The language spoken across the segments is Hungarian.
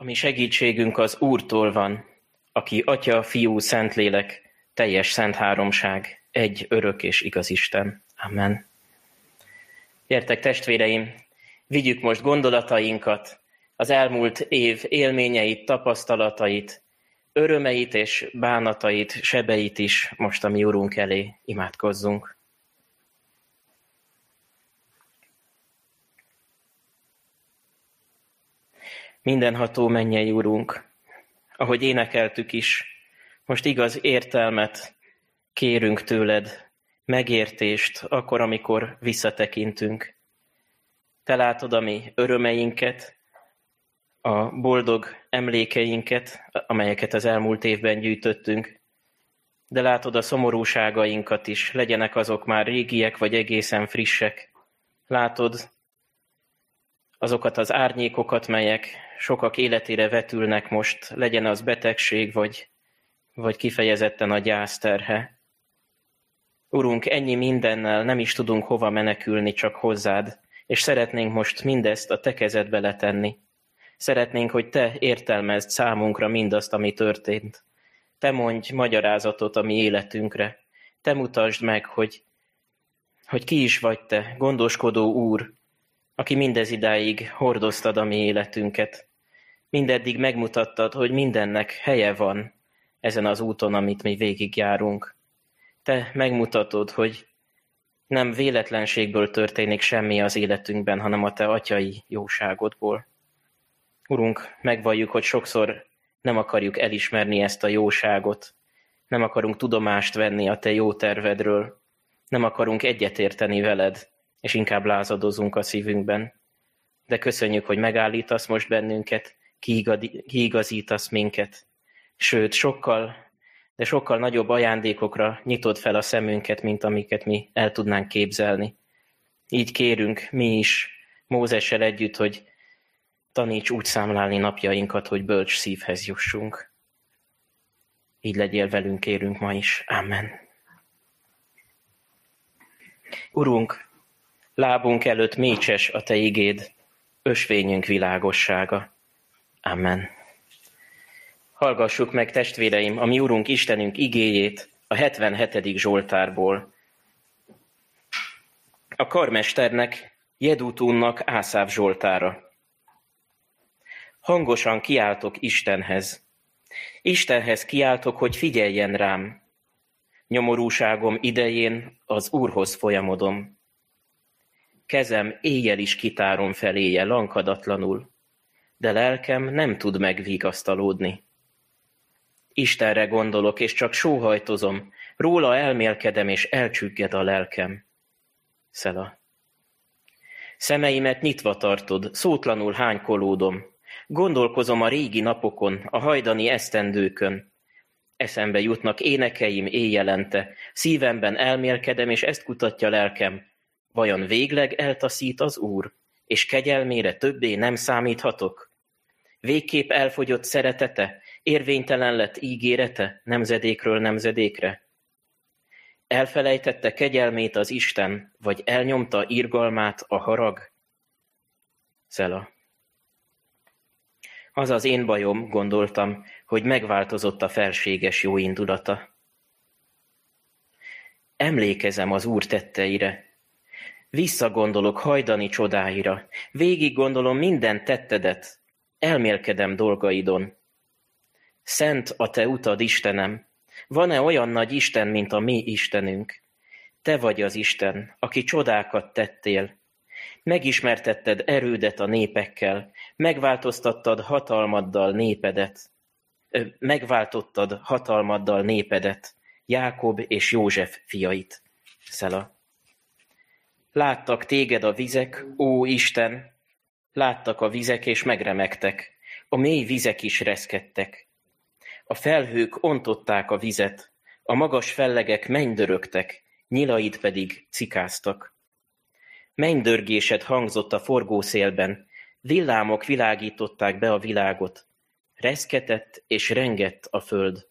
A mi segítségünk az Úrtól van, aki Atya, Fiú, Szentlélek, teljes szent háromság, egy örök és igaz Isten. Amen. Gyertek testvéreim, vigyük most gondolatainkat, az elmúlt év élményeit, tapasztalatait, örömeit és bánatait, sebeit is most a mi Urunk elé imádkozzunk. Mindenható mennyei Urunk, ahogy énekeltük is, most igaz értelmet kérünk tőled, megértést akkor, amikor visszatekintünk. Te látod a mi örömeinket, a boldog emlékeinket, amelyeket az elmúlt évben gyűjtöttünk, de látod a szomorúságainkat is, legyenek azok már régiek vagy egészen frissek. Látod azokat az árnyékokat, melyek sokak életére vetülnek most, legyen az betegség, vagy, vagy kifejezetten a gyászterhe. Urunk, ennyi mindennel nem is tudunk hova menekülni, csak hozzád, és szeretnénk most mindezt a te kezedbe letenni. Szeretnénk, hogy te értelmezd számunkra mindazt, ami történt. Te mondj magyarázatot a mi életünkre. Te mutasd meg, hogy, hogy ki is vagy te, gondoskodó Úr, aki mindez idáig hordoztad a mi életünket. Mindeddig megmutattad, hogy mindennek helye van ezen az úton, amit mi végigjárunk. Te megmutatod, hogy nem véletlenségből történik semmi az életünkben, hanem a te atyai jóságodból. Urunk, megvalljuk, hogy sokszor nem akarjuk elismerni ezt a jóságot, nem akarunk tudomást venni a te jó tervedről, nem akarunk egyetérteni veled, és inkább lázadozunk a szívünkben. De köszönjük, hogy megállítasz most bennünket, kiigazítasz minket. Sőt, sokkal, de sokkal nagyobb ajándékokra nyitod fel a szemünket, mint amiket mi el tudnánk képzelni. Így kérünk mi is Mózessel együtt, hogy taníts úgy számlálni napjainkat, hogy bölcs szívhez jussunk. Így legyél velünk, kérünk ma is. Amen. Urunk, Lábunk előtt mécses a Te igéd, ösvényünk világossága. Amen. Hallgassuk meg, testvéreim, a mi Urunk Istenünk igéjét a 77. Zsoltárból. A karmesternek, Jedutúnnak Ászáv Zsoltára. Hangosan kiáltok Istenhez. Istenhez kiáltok, hogy figyeljen rám. Nyomorúságom idején az Úrhoz folyamodom. Kezem éjjel is kitárom feléje lankadatlanul, de lelkem nem tud megvigasztalódni. Istenre gondolok, és csak sóhajtozom, róla elmélkedem, és elcsügged a lelkem. Szela. Szemeimet nyitva tartod, szótlanul hánykolódom. Gondolkozom a régi napokon, a hajdani esztendőkön. Eszembe jutnak énekeim éjjelente, szívemben elmélkedem, és ezt kutatja lelkem, Vajon végleg eltaszít az Úr, és kegyelmére többé nem számíthatok? Végképp elfogyott szeretete, érvénytelen lett ígérete nemzedékről nemzedékre? Elfelejtette kegyelmét az Isten, vagy elnyomta irgalmát a harag? Szela. Az az én bajom, gondoltam, hogy megváltozott a felséges jó indulata. Emlékezem az Úr tetteire, Visszagondolok hajdani csodáira, végig gondolom minden tettedet, elmélkedem dolgaidon. Szent a te utad, Istenem, van-e olyan nagy Isten, mint a mi Istenünk? Te vagy az Isten, aki csodákat tettél. Megismertetted erődet a népekkel, megváltoztattad hatalmaddal népedet. Megváltottad hatalmaddal népedet, Jákob és József fiait. Szela. Láttak téged a vizek, ó Isten! Láttak a vizek, és megremegtek. A mély vizek is reszkedtek. A felhők ontották a vizet, a magas fellegek mennydörögtek, nyilaid pedig cikáztak. Mennydörgésed hangzott a forgószélben, villámok világították be a világot. Reszketett és rengett a föld.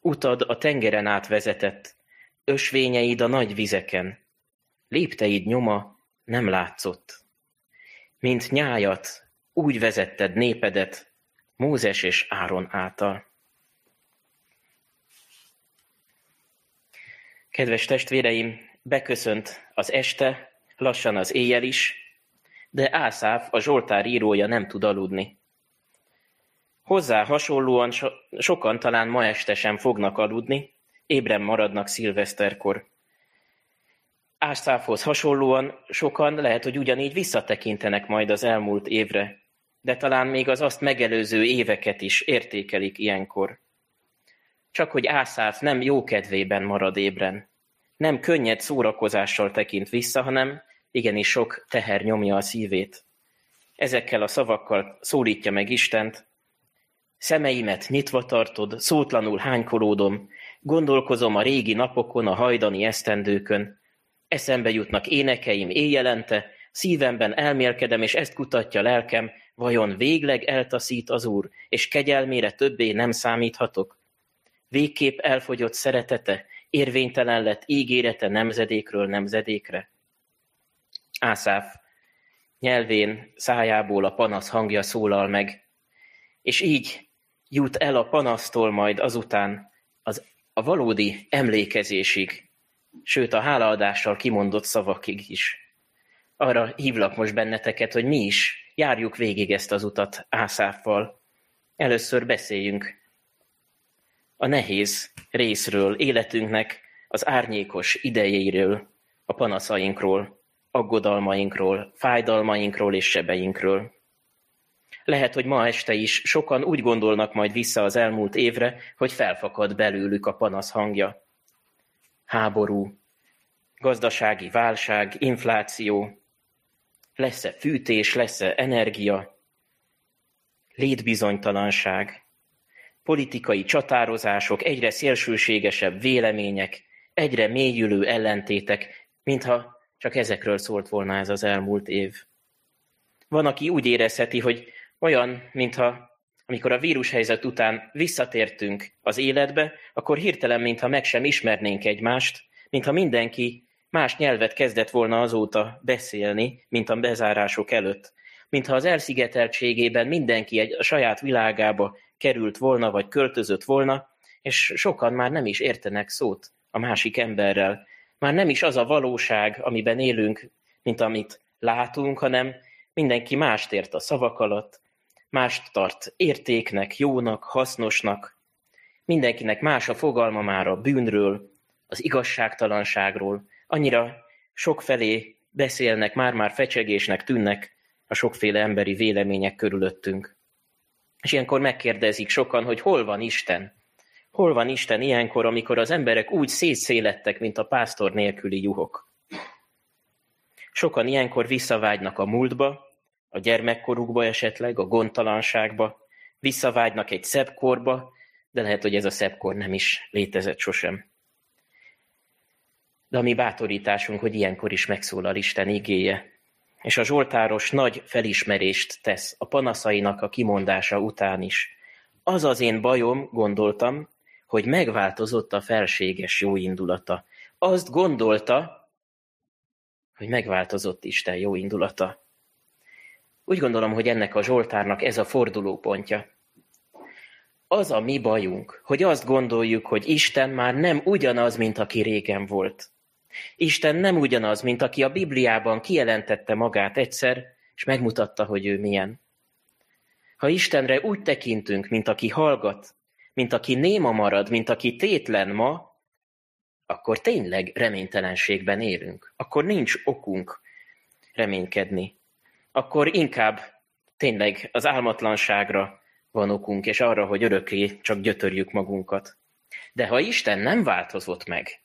Utad a tengeren át vezetett, ösvényeid a nagy vizeken. Lépteid nyoma nem látszott. Mint nyájat, úgy vezetted népedet, Mózes és Áron által. Kedves testvéreim, beköszönt az este, lassan az éjjel is, de Ászáf, a Zsoltár írója nem tud aludni. Hozzá hasonlóan so- sokan talán ma este sem fognak aludni, ébren maradnak szilveszterkor. Ászáfhoz hasonlóan sokan lehet, hogy ugyanígy visszatekintenek majd az elmúlt évre, de talán még az azt megelőző éveket is értékelik ilyenkor. Csak hogy Ászáf nem jó kedvében marad ébren. Nem könnyed szórakozással tekint vissza, hanem igenis sok teher nyomja a szívét. Ezekkel a szavakkal szólítja meg Istent, Szemeimet nyitva tartod, szótlanul hánykolódom, gondolkozom a régi napokon, a hajdani esztendőkön. Eszembe jutnak énekeim éjjelente, szívemben elmélkedem, és ezt kutatja lelkem, vajon végleg eltaszít az Úr, és kegyelmére többé nem számíthatok? Végképp elfogyott szeretete, érvénytelen lett ígérete nemzedékről nemzedékre? Ászáf, nyelvén, szájából a panasz hangja szólal meg, és így jut el a panasztól majd azután az, a valódi emlékezésig, sőt a hálaadással kimondott szavakig is. Arra hívlak most benneteket, hogy mi is járjuk végig ezt az utat Ászáffal. Először beszéljünk a nehéz részről, életünknek az árnyékos idejéről, a panaszainkról, aggodalmainkról, fájdalmainkról és sebeinkről. Lehet, hogy ma este is sokan úgy gondolnak majd vissza az elmúlt évre, hogy felfakad belőlük a panasz hangja. Háború, gazdasági válság, infláció, lesz-e fűtés, lesz-e energia, létbizonytalanság, politikai csatározások, egyre szélsőségesebb vélemények, egyre mélyülő ellentétek, mintha csak ezekről szólt volna ez az elmúlt év. Van, aki úgy érezheti, hogy olyan, mintha amikor a vírushelyzet után visszatértünk az életbe, akkor hirtelen, mintha meg sem ismernénk egymást, mintha mindenki más nyelvet kezdett volna azóta beszélni, mint a bezárások előtt. Mintha az elszigeteltségében mindenki egy a saját világába került volna, vagy költözött volna, és sokan már nem is értenek szót a másik emberrel. Már nem is az a valóság, amiben élünk, mint amit látunk, hanem mindenki mást ért a szavak alatt, mást tart értéknek, jónak, hasznosnak. Mindenkinek más a fogalma már a bűnről, az igazságtalanságról. Annyira sokfelé beszélnek, már-már fecsegésnek tűnnek a sokféle emberi vélemények körülöttünk. És ilyenkor megkérdezik sokan, hogy hol van Isten? Hol van Isten ilyenkor, amikor az emberek úgy szétszélettek, mint a pásztor nélküli juhok? Sokan ilyenkor visszavágynak a múltba, a gyermekkorukba esetleg, a gondtalanságba, visszavágynak egy szebb korba, de lehet, hogy ez a szebb kor nem is létezett sosem. De a mi bátorításunk, hogy ilyenkor is megszólal Isten igéje, és a Zsoltáros nagy felismerést tesz a panaszainak a kimondása után is. Az az én bajom, gondoltam, hogy megváltozott a felséges jó indulata. Azt gondolta, hogy megváltozott Isten jó indulata. Úgy gondolom, hogy ennek a Zsoltárnak ez a fordulópontja. Az a mi bajunk, hogy azt gondoljuk, hogy Isten már nem ugyanaz, mint aki régen volt. Isten nem ugyanaz, mint aki a Bibliában kijelentette magát egyszer, és megmutatta, hogy ő milyen. Ha Istenre úgy tekintünk, mint aki hallgat, mint aki néma marad, mint aki tétlen ma, akkor tényleg reménytelenségben élünk. Akkor nincs okunk reménykedni akkor inkább tényleg az álmatlanságra van okunk, és arra, hogy örökké csak gyötörjük magunkat. De ha Isten nem változott meg,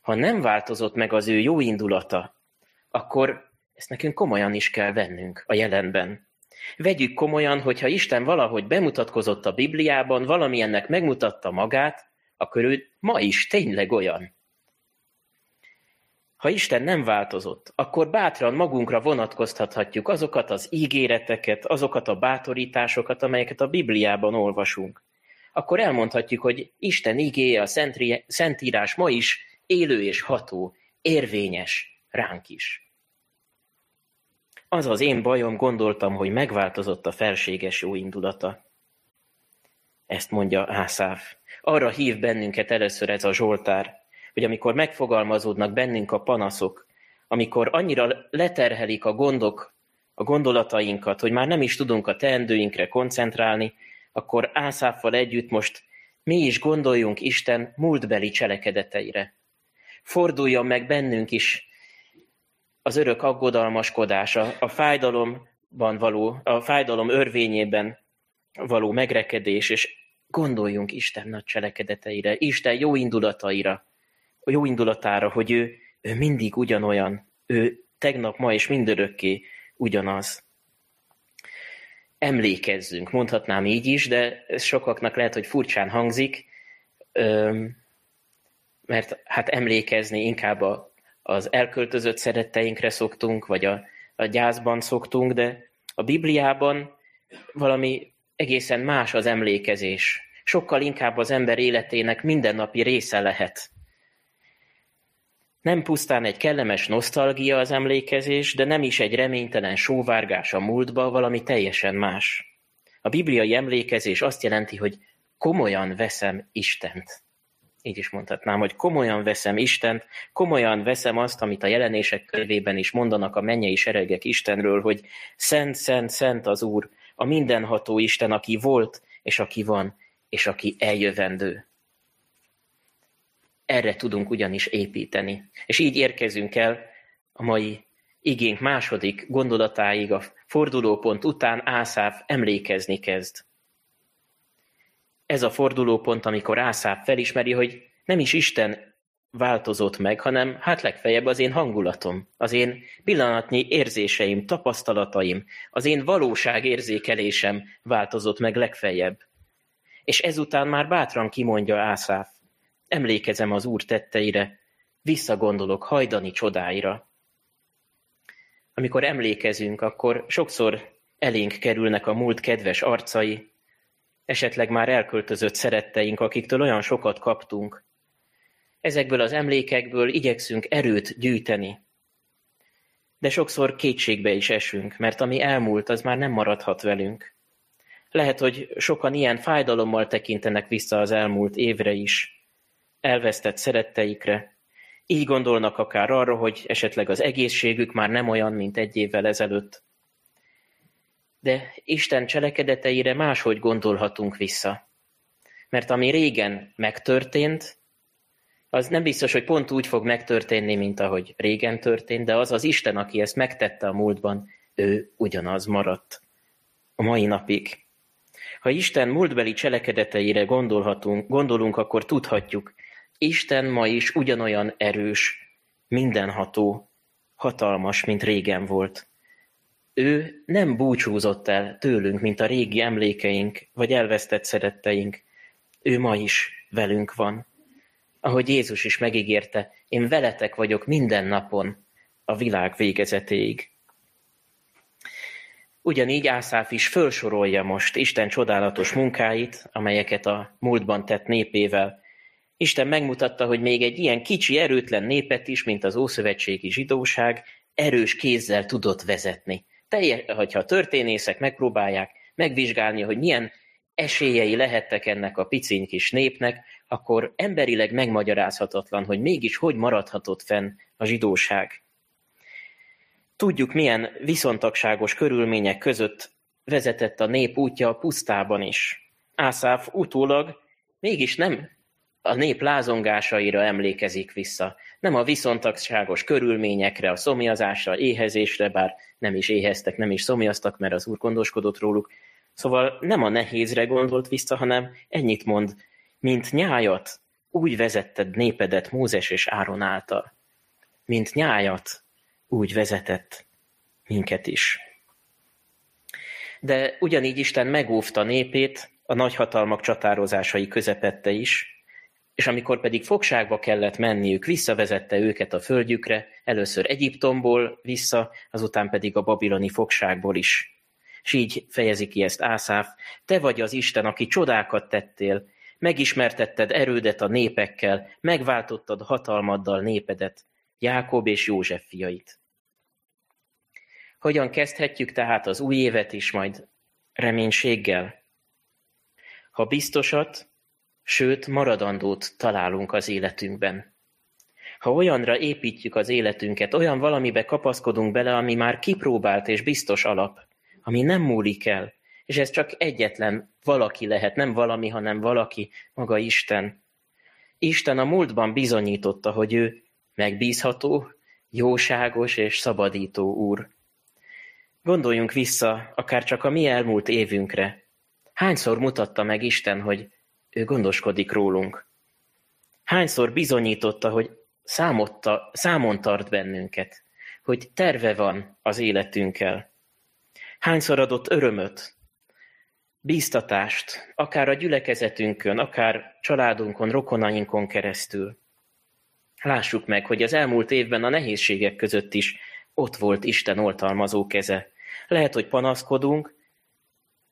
ha nem változott meg az ő jó indulata, akkor ezt nekünk komolyan is kell vennünk a jelenben. Vegyük komolyan, hogyha Isten valahogy bemutatkozott a Bibliában, valami ennek megmutatta magát, akkor ő ma is tényleg olyan. Ha Isten nem változott, akkor bátran magunkra vonatkoztathatjuk azokat az ígéreteket, azokat a bátorításokat, amelyeket a Bibliában olvasunk. Akkor elmondhatjuk, hogy Isten igéje, a Szentírás ma is élő és ható, érvényes ránk is. Az az én bajom, gondoltam, hogy megváltozott a felséges jó indulata. ezt mondja Ászáf. Arra hív bennünket először ez a Zsoltár, hogy amikor megfogalmazódnak bennünk a panaszok, amikor annyira leterhelik a gondok a gondolatainkat, hogy már nem is tudunk a teendőinkre koncentrálni, akkor Ászáffal együtt most mi is gondoljunk Isten múltbeli cselekedeteire. Forduljon meg bennünk is az örök aggodalmaskodása, a fájdalomban való, a fájdalom örvényében való megrekedés, és gondoljunk Isten nagy cselekedeteire, Isten jó indulataira, a jó indulatára, hogy ő, ő mindig ugyanolyan, ő tegnap, ma és mindörökké ugyanaz. Emlékezzünk, mondhatnám így is, de ez sokaknak lehet, hogy furcsán hangzik, mert hát emlékezni inkább az elköltözött szeretteinkre szoktunk, vagy a, a gyászban szoktunk, de a Bibliában valami egészen más az emlékezés. Sokkal inkább az ember életének mindennapi része lehet. Nem pusztán egy kellemes nosztalgia az emlékezés, de nem is egy reménytelen sóvárgás a múltba, valami teljesen más. A bibliai emlékezés azt jelenti, hogy komolyan veszem Istent. Így is mondhatnám, hogy komolyan veszem Istent, komolyan veszem azt, amit a jelenések könyvében is mondanak a mennyei seregek Istenről, hogy szent, szent, szent az Úr, a mindenható Isten, aki volt, és aki van, és aki eljövendő. Erre tudunk ugyanis építeni. És így érkezünk el a mai igénk második gondolatáig, a fordulópont után Ászáf emlékezni kezd. Ez a fordulópont, amikor Ászáf felismeri, hogy nem is Isten változott meg, hanem hát legfeljebb az én hangulatom, az én pillanatnyi érzéseim, tapasztalataim, az én valóságérzékelésem változott meg legfeljebb. És ezután már bátran kimondja Ászáf, emlékezem az Úr tetteire, visszagondolok hajdani csodáira. Amikor emlékezünk, akkor sokszor elénk kerülnek a múlt kedves arcai, esetleg már elköltözött szeretteink, akiktől olyan sokat kaptunk, Ezekből az emlékekből igyekszünk erőt gyűjteni. De sokszor kétségbe is esünk, mert ami elmúlt, az már nem maradhat velünk. Lehet, hogy sokan ilyen fájdalommal tekintenek vissza az elmúlt évre is, elvesztett szeretteikre. Így gondolnak akár arra, hogy esetleg az egészségük már nem olyan, mint egy évvel ezelőtt. De Isten cselekedeteire máshogy gondolhatunk vissza. Mert ami régen megtörtént, az nem biztos, hogy pont úgy fog megtörténni, mint ahogy régen történt, de az az Isten, aki ezt megtette a múltban, ő ugyanaz maradt a mai napig. Ha Isten múltbeli cselekedeteire gondolhatunk, gondolunk, akkor tudhatjuk, Isten ma is ugyanolyan erős, mindenható, hatalmas, mint régen volt. Ő nem búcsúzott el tőlünk, mint a régi emlékeink, vagy elvesztett szeretteink. Ő ma is velünk van ahogy Jézus is megígérte, én veletek vagyok minden napon a világ végezetéig. Ugyanígy Ászáf is felsorolja most Isten csodálatos munkáit, amelyeket a múltban tett népével. Isten megmutatta, hogy még egy ilyen kicsi, erőtlen népet is, mint az ószövetségi zsidóság, erős kézzel tudott vezetni. Teljes, hogyha a történészek megpróbálják megvizsgálni, hogy milyen esélyei lehettek ennek a piciny kis népnek, akkor emberileg megmagyarázhatatlan, hogy mégis hogy maradhatott fenn a zsidóság. Tudjuk, milyen viszontagságos körülmények között vezetett a nép útja a pusztában is. Ászáf utólag mégis nem a nép lázongásaira emlékezik vissza, nem a viszontagságos körülményekre, a szomjazásra, éhezésre, bár nem is éheztek, nem is szomjaztak, mert az úr gondoskodott róluk. Szóval nem a nehézre gondolt vissza, hanem ennyit mond, mint nyájat, úgy vezetted népedet Mózes és Áron által. Mint nyájat, úgy vezetett minket is. De ugyanígy Isten megóvta népét a nagyhatalmak csatározásai közepette is, és amikor pedig fogságba kellett menniük, visszavezette őket a földjükre, először Egyiptomból vissza, azután pedig a babiloni fogságból is. És így fejezi ki ezt Ászáf, te vagy az Isten, aki csodákat tettél, Megismertetted erődet a népekkel, megváltottad hatalmaddal népedet, Jákob és József fiait. Hogyan kezdhetjük tehát az új évet is majd reménységgel? ha biztosat, sőt maradandót találunk az életünkben. Ha olyanra építjük az életünket, olyan valamibe kapaszkodunk bele, ami már kipróbált és biztos alap, ami nem múlik el, és ez csak egyetlen valaki lehet, nem valami, hanem valaki, maga Isten. Isten a múltban bizonyította, hogy ő megbízható, jóságos és szabadító úr. Gondoljunk vissza akár csak a mi elmúlt évünkre. Hányszor mutatta meg Isten, hogy ő gondoskodik rólunk? Hányszor bizonyította, hogy számotta, számon tart bennünket, hogy terve van az életünkkel? Hányszor adott örömöt, bíztatást, akár a gyülekezetünkön, akár családunkon, rokonainkon keresztül? Lássuk meg, hogy az elmúlt évben a nehézségek között is ott volt Isten oltalmazó keze. Lehet, hogy panaszkodunk,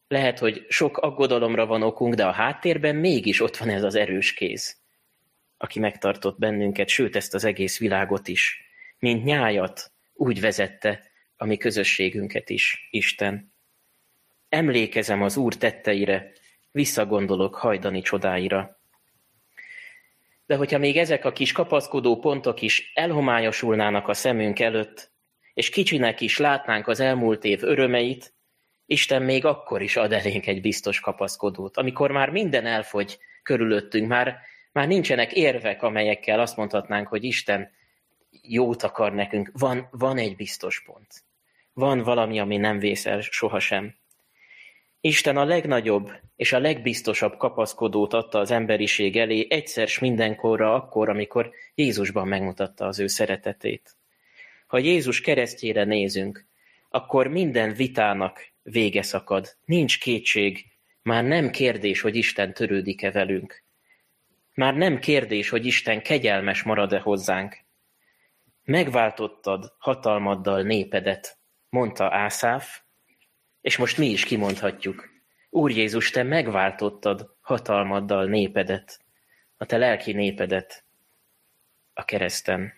lehet, hogy sok aggodalomra van okunk, de a háttérben mégis ott van ez az erős kéz, aki megtartott bennünket, sőt ezt az egész világot is. Mint nyájat úgy vezette a mi közösségünket is, Isten. Emlékezem az Úr tetteire, visszagondolok hajdani csodáira. De hogyha még ezek a kis kapaszkodó pontok is elhomályosulnának a szemünk előtt, és kicsinek is látnánk az elmúlt év örömeit, Isten még akkor is ad elénk egy biztos kapaszkodót, amikor már minden elfogy körülöttünk, már, már nincsenek érvek, amelyekkel azt mondhatnánk, hogy Isten jót akar nekünk. Van, van egy biztos pont. Van valami, ami nem vészel sohasem. Isten a legnagyobb és a legbiztosabb kapaszkodót adta az emberiség elé egyszer s mindenkorra akkor, amikor Jézusban megmutatta az ő szeretetét. Ha Jézus keresztjére nézünk, akkor minden vitának vége szakad. Nincs kétség, már nem kérdés, hogy Isten törődik-e velünk. Már nem kérdés, hogy Isten kegyelmes marad-e hozzánk. Megváltottad hatalmaddal népedet, mondta Ászáf, és most mi is kimondhatjuk. Úr Jézus, te megváltottad hatalmaddal népedet, a te lelki népedet a kereszten.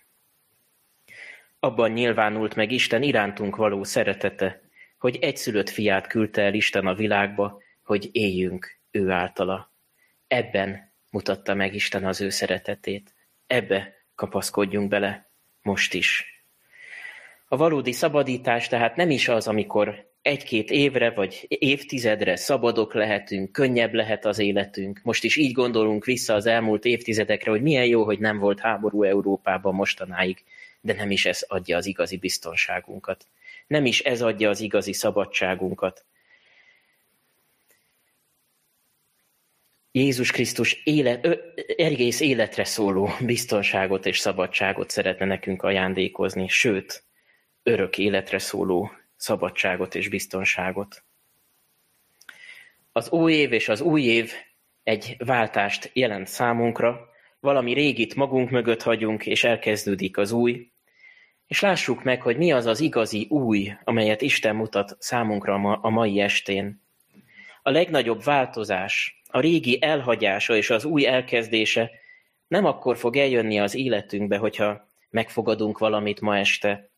Abban nyilvánult meg Isten irántunk való szeretete, hogy egyszülött fiát küldte el Isten a világba, hogy éljünk ő általa. Ebben mutatta meg Isten az ő szeretetét. Ebbe kapaszkodjunk bele most is. A valódi szabadítás tehát nem is az, amikor egy-két évre vagy évtizedre szabadok lehetünk, könnyebb lehet az életünk. Most is így gondolunk vissza az elmúlt évtizedekre, hogy milyen jó, hogy nem volt háború Európában mostanáig, de nem is ez adja az igazi biztonságunkat. Nem is ez adja az igazi szabadságunkat. Jézus Krisztus élet, ö, egész életre szóló biztonságot és szabadságot szeretne nekünk ajándékozni, sőt, örök életre szóló szabadságot és biztonságot. Az új év és az új év egy váltást jelent számunkra, valami régit magunk mögött hagyunk, és elkezdődik az új, és lássuk meg, hogy mi az az igazi új, amelyet Isten mutat számunkra a mai estén. A legnagyobb változás, a régi elhagyása és az új elkezdése nem akkor fog eljönni az életünkbe, hogyha megfogadunk valamit ma este,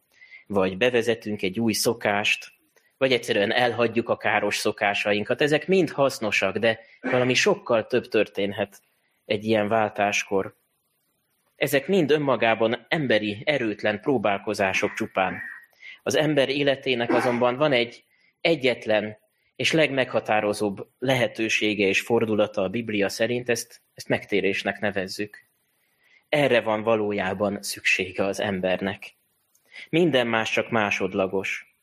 vagy bevezetünk egy új szokást, vagy egyszerűen elhagyjuk a káros szokásainkat. Ezek mind hasznosak, de valami sokkal több történhet egy ilyen váltáskor. Ezek mind önmagában emberi, erőtlen próbálkozások csupán. Az ember életének azonban van egy egyetlen és legmeghatározóbb lehetősége és fordulata a Biblia szerint, ezt, ezt megtérésnek nevezzük. Erre van valójában szüksége az embernek. Minden más csak másodlagos.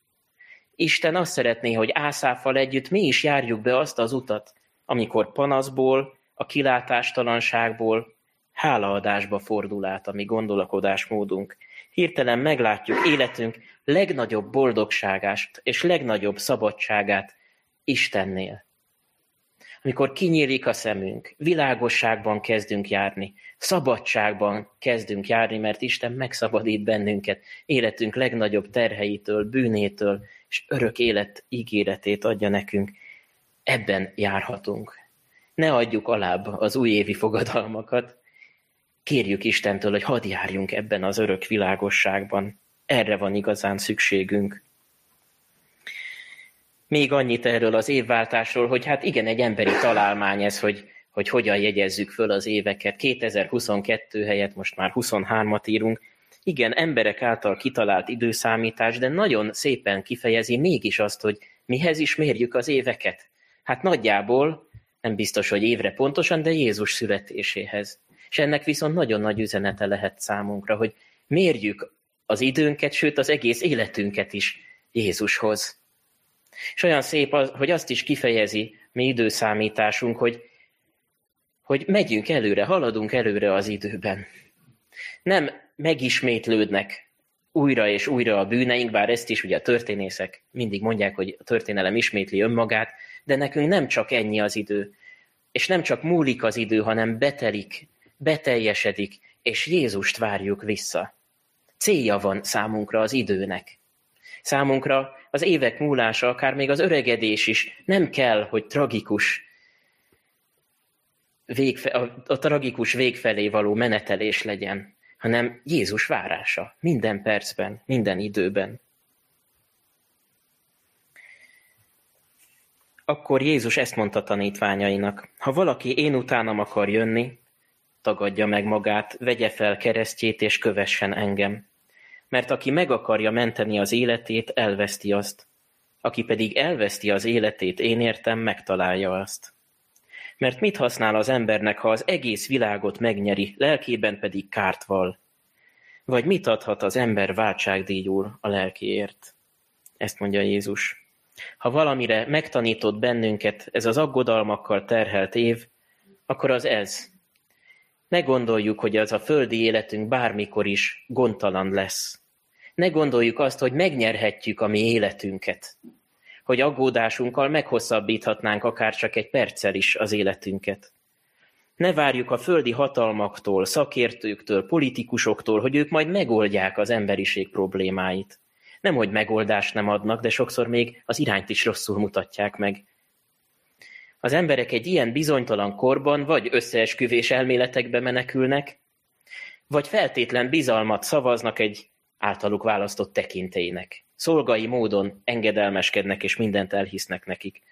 Isten azt szeretné, hogy Ászáffal együtt mi is járjuk be azt az utat, amikor panaszból, a kilátástalanságból hálaadásba fordul át a mi gondolkodásmódunk. Hirtelen meglátjuk életünk legnagyobb boldogságát és legnagyobb szabadságát Istennél. Amikor kinyílik a szemünk, világosságban kezdünk járni, szabadságban kezdünk járni, mert Isten megszabadít bennünket életünk legnagyobb terheitől, bűnétől, és örök élet ígéretét adja nekünk. Ebben járhatunk. Ne adjuk alább az újévi fogadalmakat, Kérjük Istentől, hogy hadd járjunk ebben az örök világosságban. Erre van igazán szükségünk. Még annyit erről az évváltásról, hogy hát igen, egy emberi találmány ez, hogy, hogy hogyan jegyezzük föl az éveket. 2022 helyett most már 23-at írunk. Igen, emberek által kitalált időszámítás, de nagyon szépen kifejezi mégis azt, hogy mihez is mérjük az éveket. Hát nagyjából, nem biztos, hogy évre pontosan, de Jézus születéséhez. És ennek viszont nagyon nagy üzenete lehet számunkra, hogy mérjük az időnket, sőt az egész életünket is Jézushoz. És olyan szép, hogy azt is kifejezi mi időszámításunk, hogy, hogy megyünk előre, haladunk előre az időben. Nem megismétlődnek újra és újra a bűneink, bár ezt is ugye a történészek mindig mondják, hogy a történelem ismétli önmagát, de nekünk nem csak ennyi az idő, és nem csak múlik az idő, hanem betelik, beteljesedik, és Jézust várjuk vissza. Célja van számunkra az időnek. Számunkra az évek múlása, akár még az öregedés is nem kell, hogy tragikus, végfe, a, a tragikus végfelé való menetelés legyen, hanem Jézus várása minden percben, minden időben. Akkor Jézus ezt mondta tanítványainak, ha valaki én utánam akar jönni, tagadja meg magát, vegye fel keresztjét és kövessen engem mert aki meg akarja menteni az életét, elveszti azt. Aki pedig elveszti az életét, én értem, megtalálja azt. Mert mit használ az embernek, ha az egész világot megnyeri, lelkében pedig kárt val? Vagy mit adhat az ember váltságdíjul a lelkiért? Ezt mondja Jézus. Ha valamire megtanított bennünket ez az aggodalmakkal terhelt év, akkor az ez. Ne gondoljuk, hogy az a földi életünk bármikor is gondtalan lesz. Ne gondoljuk azt, hogy megnyerhetjük a mi életünket, hogy aggódásunkkal meghosszabbíthatnánk akár csak egy perccel is az életünket. Ne várjuk a földi hatalmaktól, szakértőktől, politikusoktól, hogy ők majd megoldják az emberiség problémáit. Nem, hogy megoldást nem adnak, de sokszor még az irányt is rosszul mutatják meg. Az emberek egy ilyen bizonytalan korban vagy összeesküvés elméletekbe menekülnek, vagy feltétlen bizalmat szavaznak egy általuk választott tekintélynek. Szolgai módon engedelmeskednek és mindent elhisznek nekik.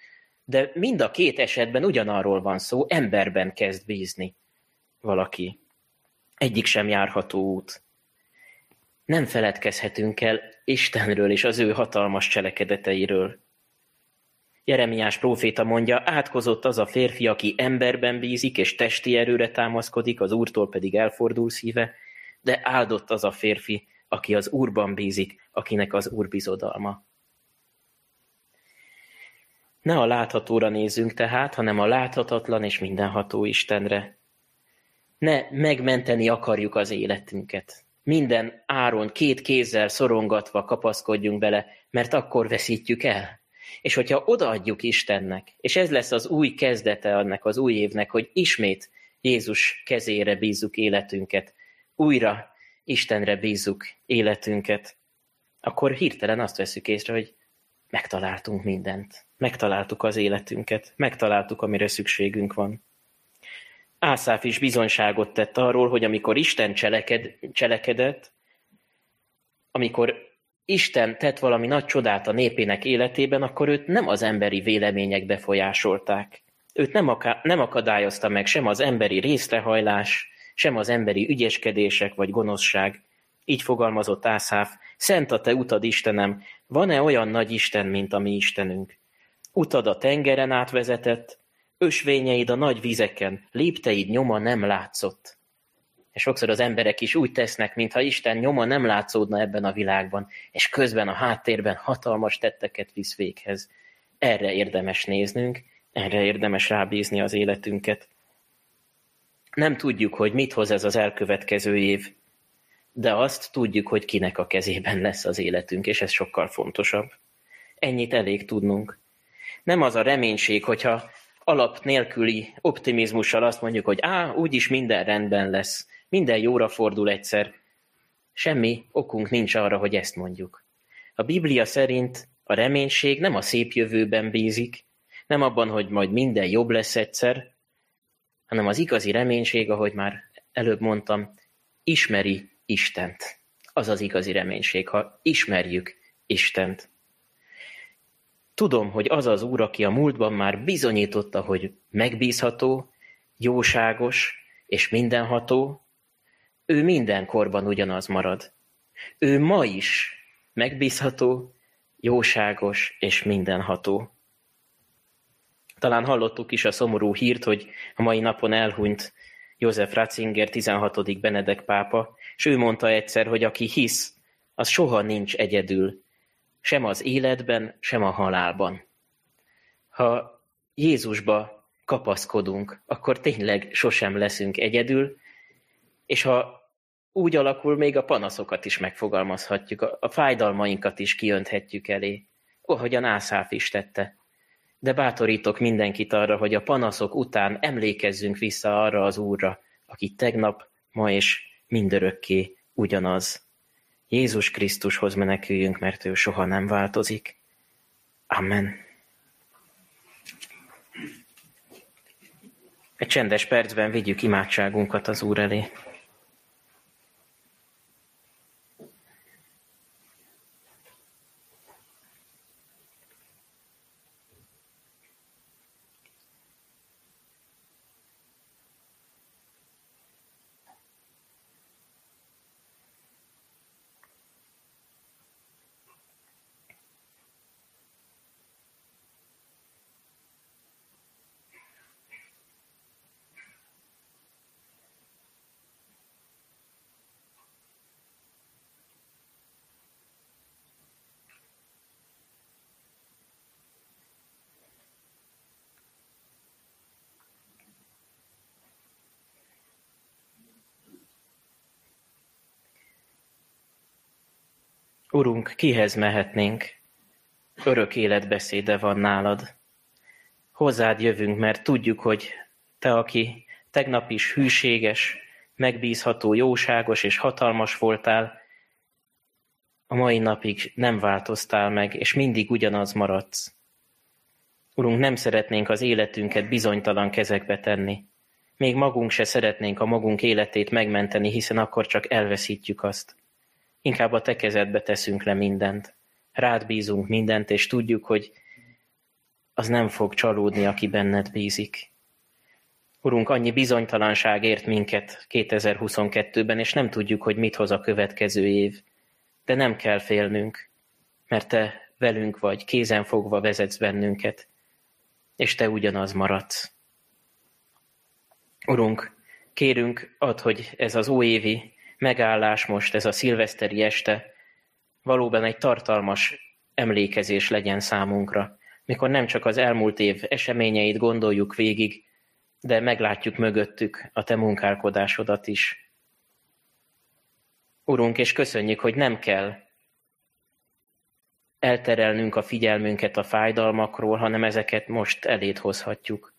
De mind a két esetben ugyanarról van szó, emberben kezd bízni valaki. Egyik sem járható út. Nem feledkezhetünk el Istenről és az ő hatalmas cselekedeteiről. Jeremiás próféta mondja, átkozott az a férfi, aki emberben bízik és testi erőre támaszkodik, az úrtól pedig elfordul szíve, de áldott az a férfi, aki az Úrban bízik, akinek az Úr bizodalma. Ne a láthatóra nézzünk tehát, hanem a láthatatlan és mindenható Istenre. Ne megmenteni akarjuk az életünket. Minden áron két kézzel szorongatva kapaszkodjunk bele, mert akkor veszítjük el. És hogyha odaadjuk Istennek, és ez lesz az új kezdete annak az új évnek, hogy ismét Jézus kezére bízzuk életünket, újra Istenre bízzuk életünket, akkor hirtelen azt veszük észre, hogy megtaláltunk mindent. Megtaláltuk az életünket, megtaláltuk, amire szükségünk van. Ászáf is bizonyságot tett arról, hogy amikor Isten cseleked, cselekedett, amikor Isten tett valami nagy csodát a népének életében, akkor őt nem az emberi vélemények befolyásolták. Őt nem, aká- nem akadályozta meg sem az emberi részrehajlás, sem az emberi ügyeskedések vagy gonoszság. Így fogalmazott Ászáf, szent a te utad, Istenem, van-e olyan nagy Isten, mint a mi Istenünk? Utad a tengeren átvezetett, ösvényeid a nagy vizeken, lépteid nyoma nem látszott. És sokszor az emberek is úgy tesznek, mintha Isten nyoma nem látszódna ebben a világban, és közben a háttérben hatalmas tetteket visz véghez. Erre érdemes néznünk, erre érdemes rábízni az életünket. Nem tudjuk, hogy mit hoz ez az elkövetkező év, de azt tudjuk, hogy kinek a kezében lesz az életünk, és ez sokkal fontosabb. Ennyit elég tudnunk. Nem az a reménység, hogyha alap nélküli optimizmussal azt mondjuk, hogy á, úgyis minden rendben lesz, minden jóra fordul egyszer. Semmi okunk nincs arra, hogy ezt mondjuk. A Biblia szerint a reménység nem a szép jövőben bízik, nem abban, hogy majd minden jobb lesz egyszer, hanem az igazi reménység, ahogy már előbb mondtam, ismeri Istent. Az az igazi reménység, ha ismerjük Istent. Tudom, hogy az az Úr, aki a múltban már bizonyította, hogy megbízható, jóságos és mindenható, ő mindenkorban ugyanaz marad. Ő ma is megbízható, jóságos és mindenható. Talán hallottuk is a szomorú hírt, hogy a mai napon elhunyt József Ratzinger 16. Benedek pápa, és ő mondta egyszer, hogy aki hisz, az soha nincs egyedül, sem az életben, sem a halálban. Ha Jézusba kapaszkodunk, akkor tényleg sosem leszünk egyedül, és ha úgy alakul, még a panaszokat is megfogalmazhatjuk, a, fájdalmainkat is kiönthetjük elé, ahogyan Ászáf is tette. De bátorítok mindenkit arra, hogy a panaszok után emlékezzünk vissza arra az Úrra, aki tegnap, ma és mindörökké ugyanaz. Jézus Krisztushoz meneküljünk, mert ő soha nem változik. Amen. Egy csendes percben vigyük imádságunkat az Úr elé. Urunk, kihez mehetnénk? Örök életbeszéde van nálad. Hozzád jövünk, mert tudjuk, hogy te, aki tegnap is hűséges, megbízható, jóságos és hatalmas voltál, a mai napig nem változtál meg, és mindig ugyanaz maradsz. Urunk, nem szeretnénk az életünket bizonytalan kezekbe tenni. Még magunk se szeretnénk a magunk életét megmenteni, hiszen akkor csak elveszítjük azt. Inkább a te kezedbe teszünk le mindent. Rád bízunk mindent, és tudjuk, hogy az nem fog csalódni, aki benned bízik. Urunk, annyi bizonytalanság ért minket 2022-ben, és nem tudjuk, hogy mit hoz a következő év. De nem kell félnünk, mert te velünk vagy, kézen fogva vezetsz bennünket, és te ugyanaz maradsz. Urunk, kérünk, add, hogy ez az újévi megállás most, ez a szilveszteri este valóban egy tartalmas emlékezés legyen számunkra, mikor nem csak az elmúlt év eseményeit gondoljuk végig, de meglátjuk mögöttük a te munkálkodásodat is. Urunk, és köszönjük, hogy nem kell elterelnünk a figyelmünket a fájdalmakról, hanem ezeket most elét hozhatjuk.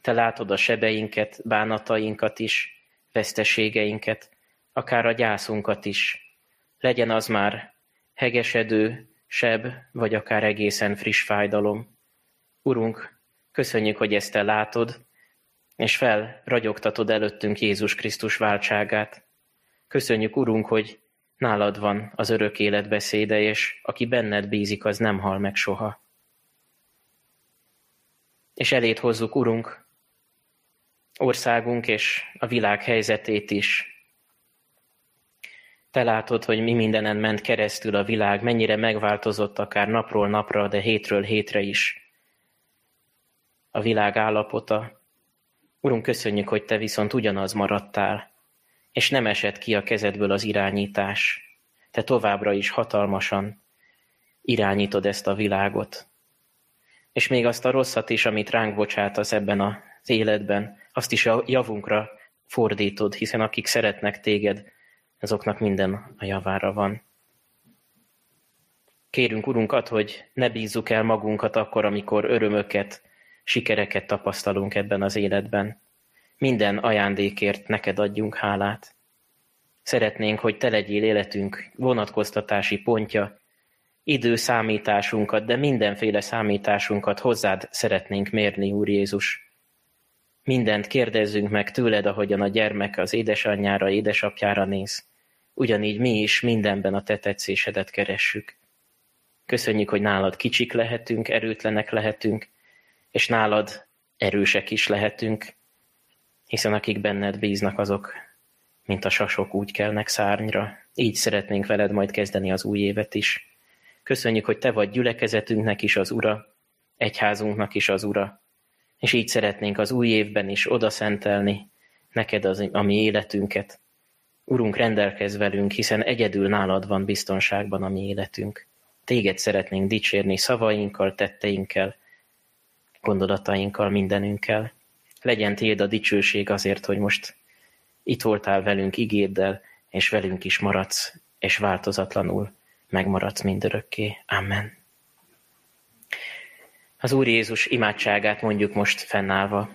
Te látod a sebeinket, bánatainkat is, veszteségeinket, akár a gyászunkat is. Legyen az már hegesedő, seb, vagy akár egészen friss fájdalom. Urunk, köszönjük, hogy ezt te látod, és felragyogtatod előttünk Jézus Krisztus váltságát. Köszönjük, Urunk, hogy nálad van az örök élet beszéde, és aki benned bízik, az nem hal meg soha. És elét hozzuk, Urunk, országunk és a világ helyzetét is, te látod, hogy mi mindenen ment keresztül a világ, mennyire megváltozott akár napról napra, de hétről hétre is a világ állapota. Urunk, köszönjük, hogy Te viszont ugyanaz maradtál, és nem esett ki a kezedből az irányítás. Te továbbra is hatalmasan irányítod ezt a világot. És még azt a rosszat is, amit ránk bocsátasz ebben az életben, azt is a javunkra fordítod, hiszen akik szeretnek téged, azoknak minden a javára van. Kérünk, Urunkat, hogy ne bízzuk el magunkat akkor, amikor örömöket, sikereket tapasztalunk ebben az életben. Minden ajándékért neked adjunk hálát. Szeretnénk, hogy te legyél életünk vonatkoztatási pontja, időszámításunkat, de mindenféle számításunkat hozzád szeretnénk mérni, Úr Jézus. Mindent kérdezzünk meg tőled, ahogyan a gyermek az édesanyjára, édesapjára néz ugyanígy mi is mindenben a te tetszésedet keressük. Köszönjük, hogy nálad kicsik lehetünk, erőtlenek lehetünk, és nálad erősek is lehetünk, hiszen akik benned bíznak, azok, mint a sasok úgy kelnek szárnyra. Így szeretnénk veled majd kezdeni az új évet is. Köszönjük, hogy te vagy gyülekezetünknek is az ura, egyházunknak is az ura, és így szeretnénk az új évben is odaszentelni neked az, a mi életünket. Urunk, rendelkezz velünk, hiszen egyedül nálad van biztonságban a mi életünk. Téged szeretnénk dicsérni szavainkkal, tetteinkkel, gondolatainkkal, mindenünkkel. Legyen tiéd a dicsőség azért, hogy most itt voltál velünk ígéddel, és velünk is maradsz, és változatlanul megmaradsz mindörökké. Amen. Az Úr Jézus imádságát mondjuk most fennállva.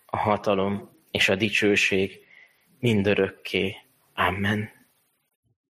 a hatalom és a dicsőség mindörökké. Amen.